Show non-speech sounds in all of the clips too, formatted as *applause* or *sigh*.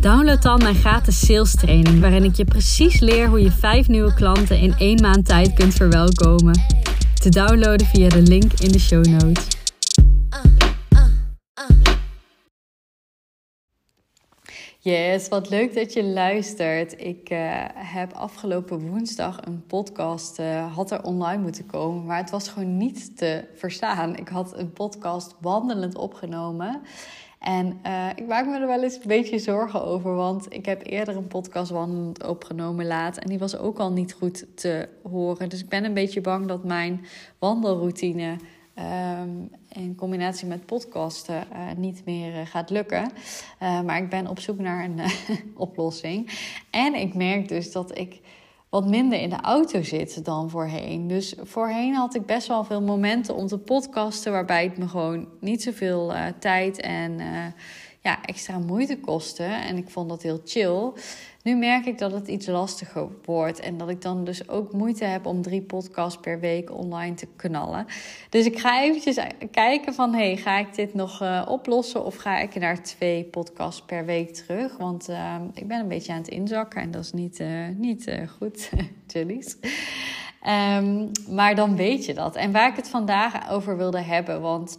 download dan mijn gratis sales training, waarin ik je precies leer hoe je vijf nieuwe klanten in één maand tijd kunt verwelkomen. Te downloaden via de link in de show notes. Yes, wat leuk dat je luistert. Ik uh, heb afgelopen woensdag een podcast, uh, had er online moeten komen, maar het was gewoon niet te verstaan. Ik had een podcast wandelend opgenomen. En uh, ik maak me er wel eens een beetje zorgen over, want ik heb eerder een podcast wandelend opgenomen laat en die was ook al niet goed te horen. Dus ik ben een beetje bang dat mijn wandelroutine Um, in combinatie met podcasten uh, niet meer uh, gaat lukken. Maar ik ben op zoek naar een *laughs* oplossing. En ik merk dus dat ik wat minder in de auto zit dan voorheen. Dus voorheen had ik best wel veel momenten om te podcasten... waarbij het me gewoon niet zoveel tijd en ja, extra moeite kostte. En ik vond dat heel chill. Nu merk ik dat het iets lastiger wordt en dat ik dan dus ook moeite heb om drie podcasts per week online te knallen. Dus ik ga eventjes kijken van, hey, ga ik dit nog uh, oplossen of ga ik naar twee podcasts per week terug? Want uh, ik ben een beetje aan het inzakken en dat is niet, uh, niet goed, *laughs* Jullies. Um, maar dan weet je dat. En waar ik het vandaag over wilde hebben, want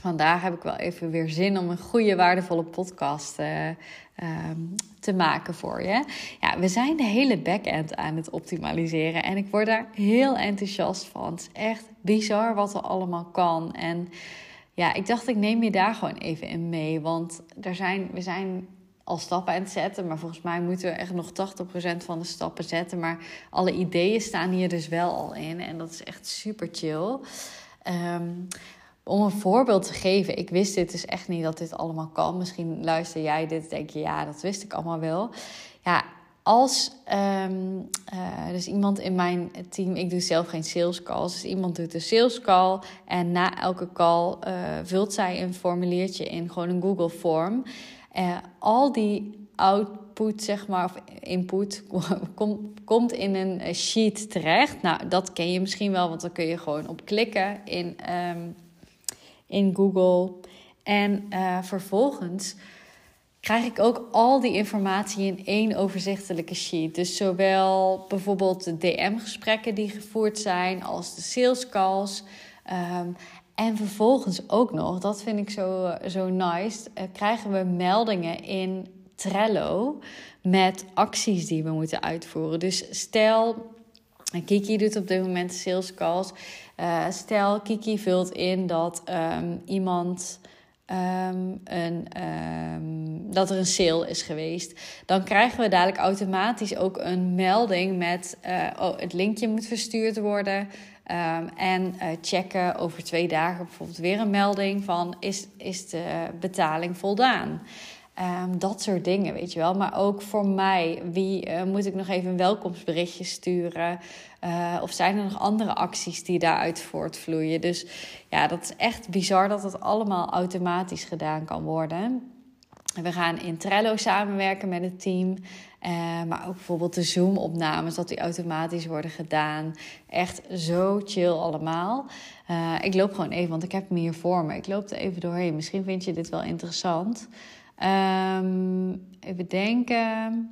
vandaag heb ik wel even weer zin om een goede, waardevolle podcast uh, um, te maken voor je. Ja, we zijn de hele backend aan het optimaliseren en ik word daar heel enthousiast van. Het is echt bizar wat er allemaal kan. En ja, ik dacht, ik neem je daar gewoon even in mee. Want er zijn, we zijn al stappen aan het zetten. Maar volgens mij moeten we echt nog 80% van de stappen zetten. Maar alle ideeën staan hier dus wel al in. En dat is echt super chill. Um, om een voorbeeld te geven, ik wist dit dus echt niet dat dit allemaal kan. Misschien luister jij dit denk je, ja, dat wist ik allemaal wel. Ja, als um, uh, dus iemand in mijn team, ik doe zelf geen sales calls, dus iemand doet een sales call en na elke call uh, vult zij een formuliertje in, gewoon een Google Form. Uh, al die output, zeg maar, of input, *laughs* kom, komt in een sheet terecht. Nou, dat ken je misschien wel, want dan kun je gewoon op klikken in. Um, in Google. En uh, vervolgens krijg ik ook al die informatie in één overzichtelijke sheet. Dus zowel bijvoorbeeld de DM-gesprekken die gevoerd zijn, als de sales calls. Um, en vervolgens ook nog, dat vind ik zo, zo nice, uh, krijgen we meldingen in Trello met acties die we moeten uitvoeren. Dus stel, Kiki doet op dit moment sales calls. Uh, stel, Kiki vult in dat um, iemand. Um, een, um, dat er een sale is geweest. Dan krijgen we dadelijk automatisch ook een melding met uh, oh, het linkje moet verstuurd worden. En uh, checken over twee dagen bijvoorbeeld weer een melding van is, is de betaling voldaan. Um, dat soort dingen, weet je wel. Maar ook voor mij, wie uh, moet ik nog even een welkomstberichtje sturen? Uh, of zijn er nog andere acties die daaruit voortvloeien? Dus ja, dat is echt bizar dat het allemaal automatisch gedaan kan worden. We gaan in Trello samenwerken met het team. Uh, maar ook bijvoorbeeld de Zoom-opnames, dat die automatisch worden gedaan. Echt zo chill allemaal. Ik loop gewoon even, want ik heb hem hier voor me. Ik loop er even doorheen. Misschien vind je dit wel interessant. Um, even denken.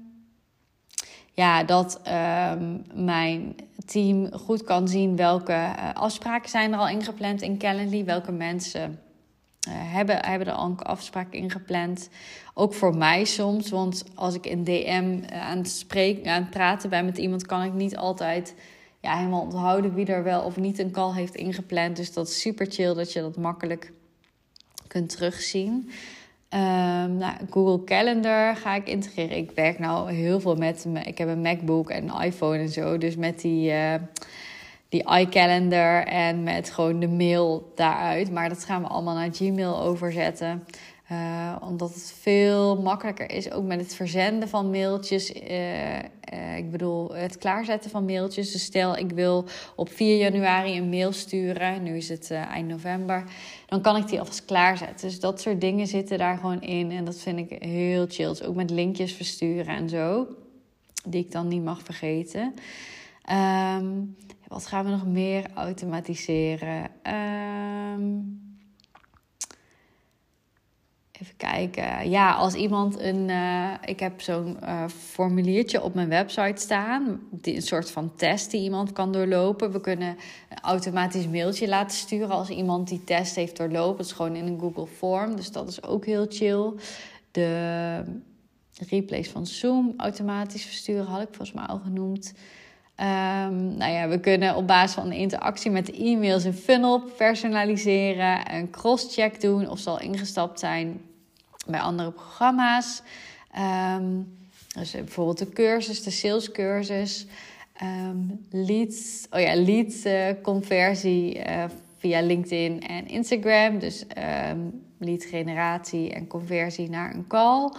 Ja, dat um, mijn team goed kan zien welke uh, afspraken zijn er al ingepland in Calendly. Welke mensen uh, hebben, hebben er al een afspraak ingepland. Ook voor mij soms, want als ik in DM uh, aan het spreken, aan het praten ben met iemand, kan ik niet altijd ja, helemaal onthouden wie er wel of niet een call heeft ingepland. Dus dat is super chill dat je dat makkelijk kunt terugzien. Um, nou, Google Calendar ga ik integreren. Ik werk nou heel veel met. Ik heb een MacBook en een iPhone en zo. Dus met die, uh, die iCalendar en met gewoon de mail daaruit. Maar dat gaan we allemaal naar Gmail overzetten. Uh, omdat het veel makkelijker is, ook met het verzenden van mailtjes. Uh, uh, ik bedoel, het klaarzetten van mailtjes. Dus stel, ik wil op 4 januari een mail sturen. Nu is het eind november. Dan kan ik die alvast klaarzetten. Dus dat soort dingen zitten daar gewoon in. En dat vind ik heel chill. Dus ook met linkjes versturen en zo. Die ik dan niet mag vergeten. Um, wat gaan we nog meer automatiseren? Um, Even kijken. Ja, als iemand een. Uh, ik heb zo'n uh, formuliertje op mijn website staan. Een soort van test die iemand kan doorlopen. We kunnen een automatisch mailtje laten sturen als iemand die test heeft doorlopen. Het is gewoon in een Google Form. Dus dat is ook heel chill. De replays van Zoom automatisch versturen had ik volgens mij al genoemd. Um, nou ja, we kunnen op basis van de interactie met de e-mails een funnel personaliseren, een cross-check doen of ze al ingestapt zijn bij andere programma's. Um, dus bijvoorbeeld de cursus, de salescursus, um, leads, oh ja, leads uh, conversie uh, via LinkedIn en Instagram. Dus lead generatie en conversie naar een call.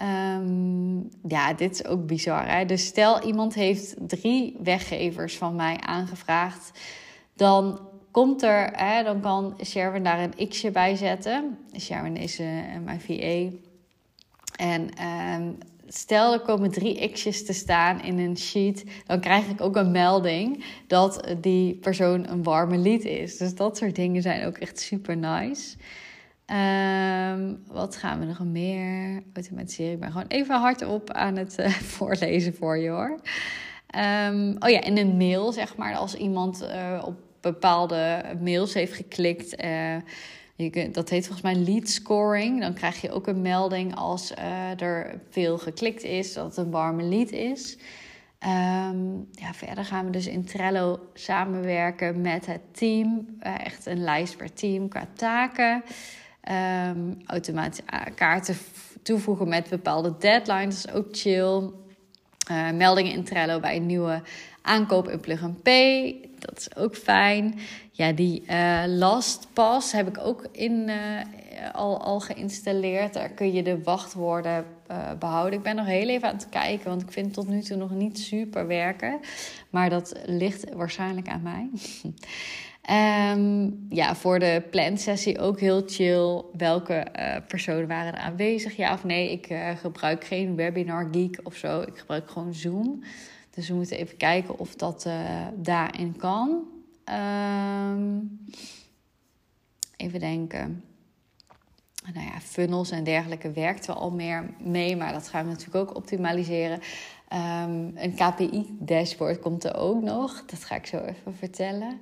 Um, ja, dit is ook bizar. Hè? Dus stel iemand heeft drie weggevers van mij aangevraagd, dan komt er, hè, dan kan Sherwin daar een x'je bij zetten. Sherwin is uh, mijn VA. En um, stel er komen drie x'jes te staan in een sheet, dan krijg ik ook een melding dat die persoon een warme lied is. Dus dat soort dingen zijn ook echt super nice. Um, wat gaan we nog meer automatiseren? Ik ben gewoon even hardop aan het uh, *laughs* voorlezen voor je hoor. Um, oh ja, in een mail zeg maar. Als iemand uh, op bepaalde mails heeft geklikt. Uh, je dat heet volgens mij lead scoring. Dan krijg je ook een melding als er veel geklikt is, dat het een warme lead is. Um, ja, verder gaan we dus in Trello samenwerken met het team. echt een lijst per team qua taken. Um, automatisch kaarten toevoegen met bepaalde deadlines, is ook chill. Uh, meldingen in Trello bij een nieuwe aankoop in Plug and Pay, dat is ook fijn. Ja, die uh, LastPass heb ik ook in, al, al geïnstalleerd. Daar kun je de wachtwoorden behouden. Ik ben nog heel even aan het kijken, want ik vind het tot nu toe nog niet super werken. Maar dat ligt waarschijnlijk aan mij. *laughs* Um, ja, voor de plansessie ook heel chill. Welke uh, personen waren er aanwezig? Ja of nee? Ik uh, gebruik geen Webinar Geek of zo. Ik gebruik gewoon Zoom. Dus we moeten even kijken of dat uh, daarin kan. Um, even denken. Nou ja, funnels en dergelijke werkt wel al meer mee, maar dat gaan we natuurlijk ook optimaliseren. Um, een KPI-dashboard komt er ook nog. Dat ga ik zo even vertellen.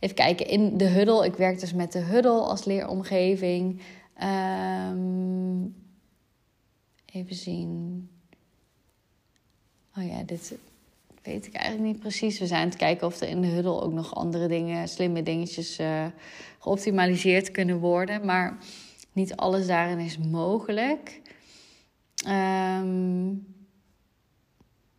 Even kijken, in de Huddle. Ik werk dus met de Huddle als leeromgeving. Um, even zien. Oh ja, dit weet ik eigenlijk niet precies. We zijn aan het kijken of er in de Huddle ook nog andere dingen, slimme dingetjes uh, geoptimaliseerd kunnen worden. Maar niet alles daarin is mogelijk.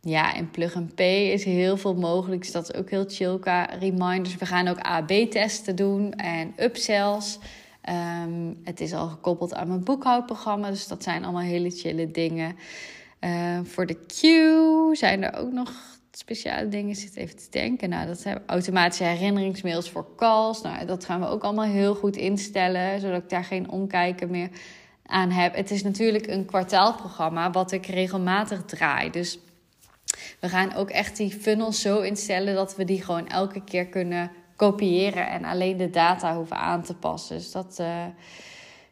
Ja, in Plug and is heel veel mogelijk. Dus dat is ook heel chill qua reminders. We gaan ook AB-testen doen en upsells. Um, het is al gekoppeld aan mijn boekhoudprogramma. Dus dat zijn allemaal hele chille dingen. Uh, voor de queue zijn er ook nog speciale dingen. Zit even te denken. Nou, dat zijn automatische herinneringsmails voor calls. Nou, dat gaan we ook allemaal heel goed instellen. Zodat ik daar geen omkijken meer aan heb. Het is natuurlijk een kwartaalprogramma wat ik regelmatig draai. Dus we gaan ook echt die funnels zo instellen dat we die gewoon elke keer kunnen kopiëren en alleen de data hoeven aan te passen. Dus dat uh,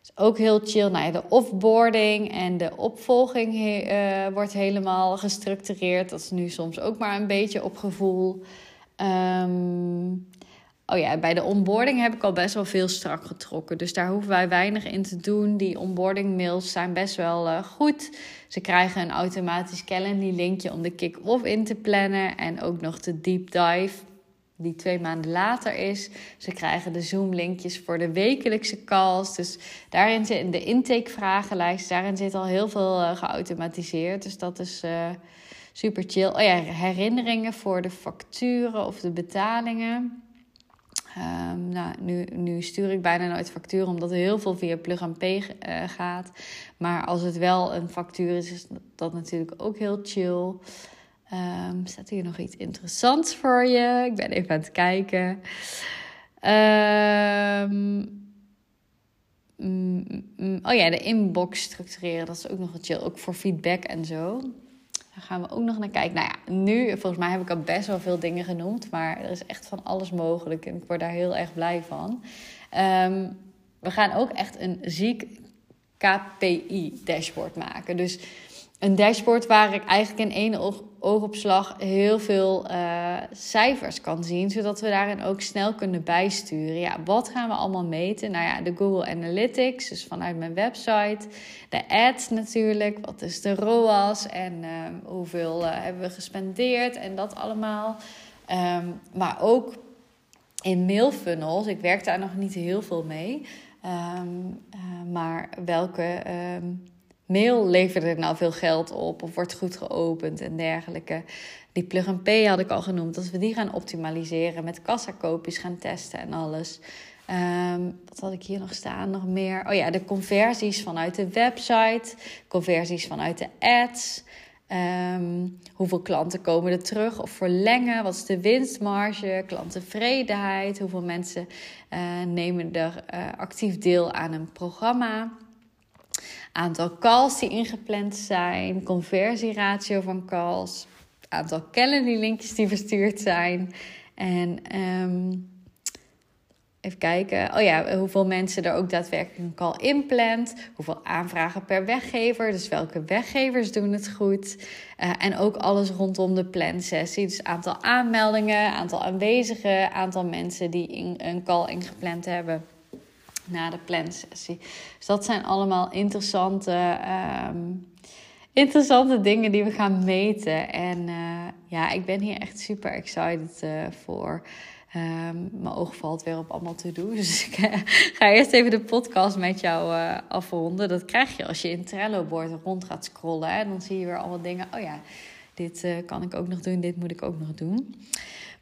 is ook heel chill. Nou de offboarding en de opvolging uh, wordt helemaal gestructureerd. Dat is nu soms ook maar een beetje op gevoel. Um, Oh ja, bij de onboarding heb ik al best wel veel strak getrokken. Dus daar hoeven wij weinig in te doen. Die onboarding mails zijn best wel uh, goed. Ze krijgen een automatisch Calendly linkje om de kick-off in te plannen. En ook nog de deep dive, die twee maanden later is. Ze krijgen de Zoom linkjes voor de wekelijkse calls. Dus daarin zit de intake vragenlijst. Daarin zit al heel veel uh, geautomatiseerd. Dus dat is... Uh, super chill. Oh ja, herinneringen voor de facturen of de betalingen. Um, nou, nu, nu stuur ik bijna nooit facturen, omdat er heel veel via Plug and Pay uh, gaat. Maar als het wel een factuur is, is dat natuurlijk ook heel chill. Um, staat hier nog iets interessants voor je? Ik ben even aan het kijken. Um, oh ja, de inbox structureren, dat is ook nog wat chill. Ook voor feedback en zo. Daar gaan we ook nog naar kijken. Nou ja, nu, volgens mij heb ik al best wel veel dingen genoemd. Maar er is echt van alles mogelijk. En ik word daar heel erg blij van. Um, we gaan ook echt een ziek KPI-dashboard maken. Dus een dashboard waar ik eigenlijk in één oogopslag heel veel uh, cijfers kan zien, zodat we daarin ook snel kunnen bijsturen. Ja, wat gaan we allemaal meten? Nou ja, de Google Analytics, dus vanuit mijn website. De ads natuurlijk, wat is de ROAS en uh, hoeveel uh, hebben we gespendeerd en dat allemaal. Um, maar ook in mailfunnels, ik werk daar nog niet heel veel mee, um, maar welke... mail leverde er nou veel geld op of wordt goed geopend en dergelijke. Die plug-and-pay had ik al genoemd. Dat we die gaan optimaliseren met kassakoopjes gaan testen en alles. Um, wat had ik hier nog staan? Nog meer. Oh ja, de conversies vanuit de website. Conversies vanuit de ads. Um, hoeveel klanten komen er terug of verlengen? Wat is de winstmarge? Klanttevredenheid? Hoeveel mensen uh, nemen er uh, actief deel aan een programma? Aantal calls die ingepland zijn, conversieratio van calls, aantal calendly linkjes die verstuurd zijn. En um, even kijken, oh ja, hoeveel mensen er ook daadwerkelijk een call inplant, hoeveel aanvragen per weggever, dus welke weggevers doen het goed. Uh, en ook alles rondom de plansessie, dus aantal aanmeldingen, aantal aanwezigen, aantal mensen die in, een call ingepland hebben na de plansessie. Dus dat zijn allemaal interessante, um, interessante dingen die we gaan meten. En uh, ja, ik ben hier echt super excited uh, voor. Um, mijn oog valt weer op allemaal te doen. *laughs* Dus ik uh, ga eerst even de podcast met jou afronden. Dat krijg je als je in Trello-bord rond gaat scrollen. Hè? Dan zie je weer allemaal dingen. Oh ja, dit kan ik ook nog doen. Dit moet ik ook nog doen.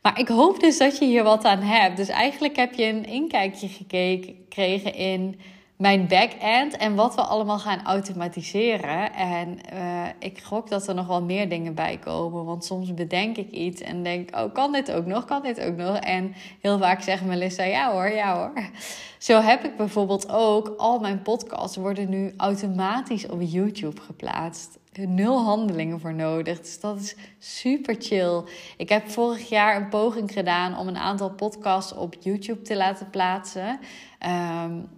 Maar ik hoop dus dat je hier wat aan hebt. Dus eigenlijk heb je een inkijkje gekregen in mijn back-end en wat we allemaal gaan automatiseren. En uh, ik gok dat er nog wel meer dingen bij komen. Want soms bedenk ik iets en denk: oh, kan dit ook nog? Kan dit ook nog? En heel vaak zegt Melissa: ja hoor, ja hoor. Zo heb ik bijvoorbeeld ook al mijn podcasts worden nu automatisch op YouTube geplaatst nul handelingen voor nodig. Dus dat is super chill. Ik heb vorig jaar een poging gedaan om een aantal podcasts op YouTube te laten plaatsen. Um,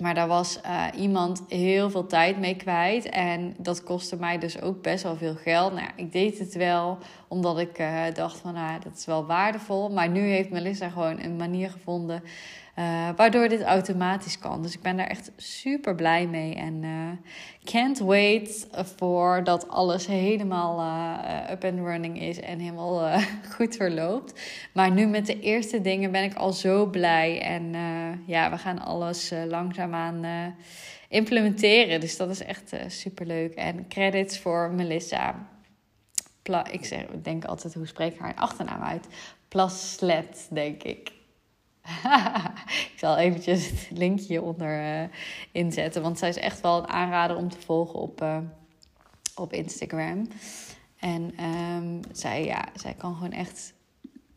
maar daar was uh, iemand heel veel tijd mee kwijt. En dat kostte mij dus ook best wel veel geld. Nou, ik deed het wel omdat ik uh, dacht van nou, dat is wel waardevol. Maar nu heeft Melissa gewoon een manier gevonden uh, waardoor dit automatisch kan. Dus ik ben daar echt super blij mee. En uh, can't wait voor dat alles helemaal uh, up and running is en helemaal *laughs* goed verloopt. Maar nu met de eerste dingen ben ik al zo blij. En ja, we gaan alles langzaamaan implementeren. Dus dat is echt super leuk. En credits voor Melissa. Pla ik zeg, denk altijd, hoe spreek ik haar achternaam uit? Plaslet, denk ik. *laughs* ik zal eventjes het linkje hieronder uh, inzetten. Want zij is echt wel een aanrader om te volgen op, uh, op Instagram. En um, zij, ja, zij kan gewoon echt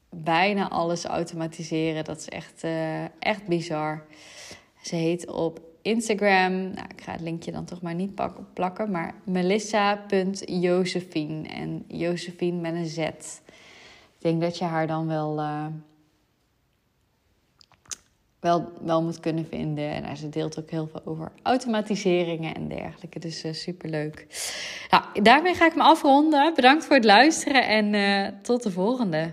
bijna alles automatiseren. Dat is echt, uh, echt bizar. Ze heet op Instagram, nou, ik ga het linkje dan toch maar niet plakken, maar melissa.josephine. En Josephine met een Z. Ik denk dat je haar dan wel wel, wel moet kunnen vinden. En ze deelt ook heel veel over automatiseringen en dergelijke. Dus uh, superleuk. Nou, daarmee ga ik me afronden. Bedankt voor het luisteren en uh, tot de volgende.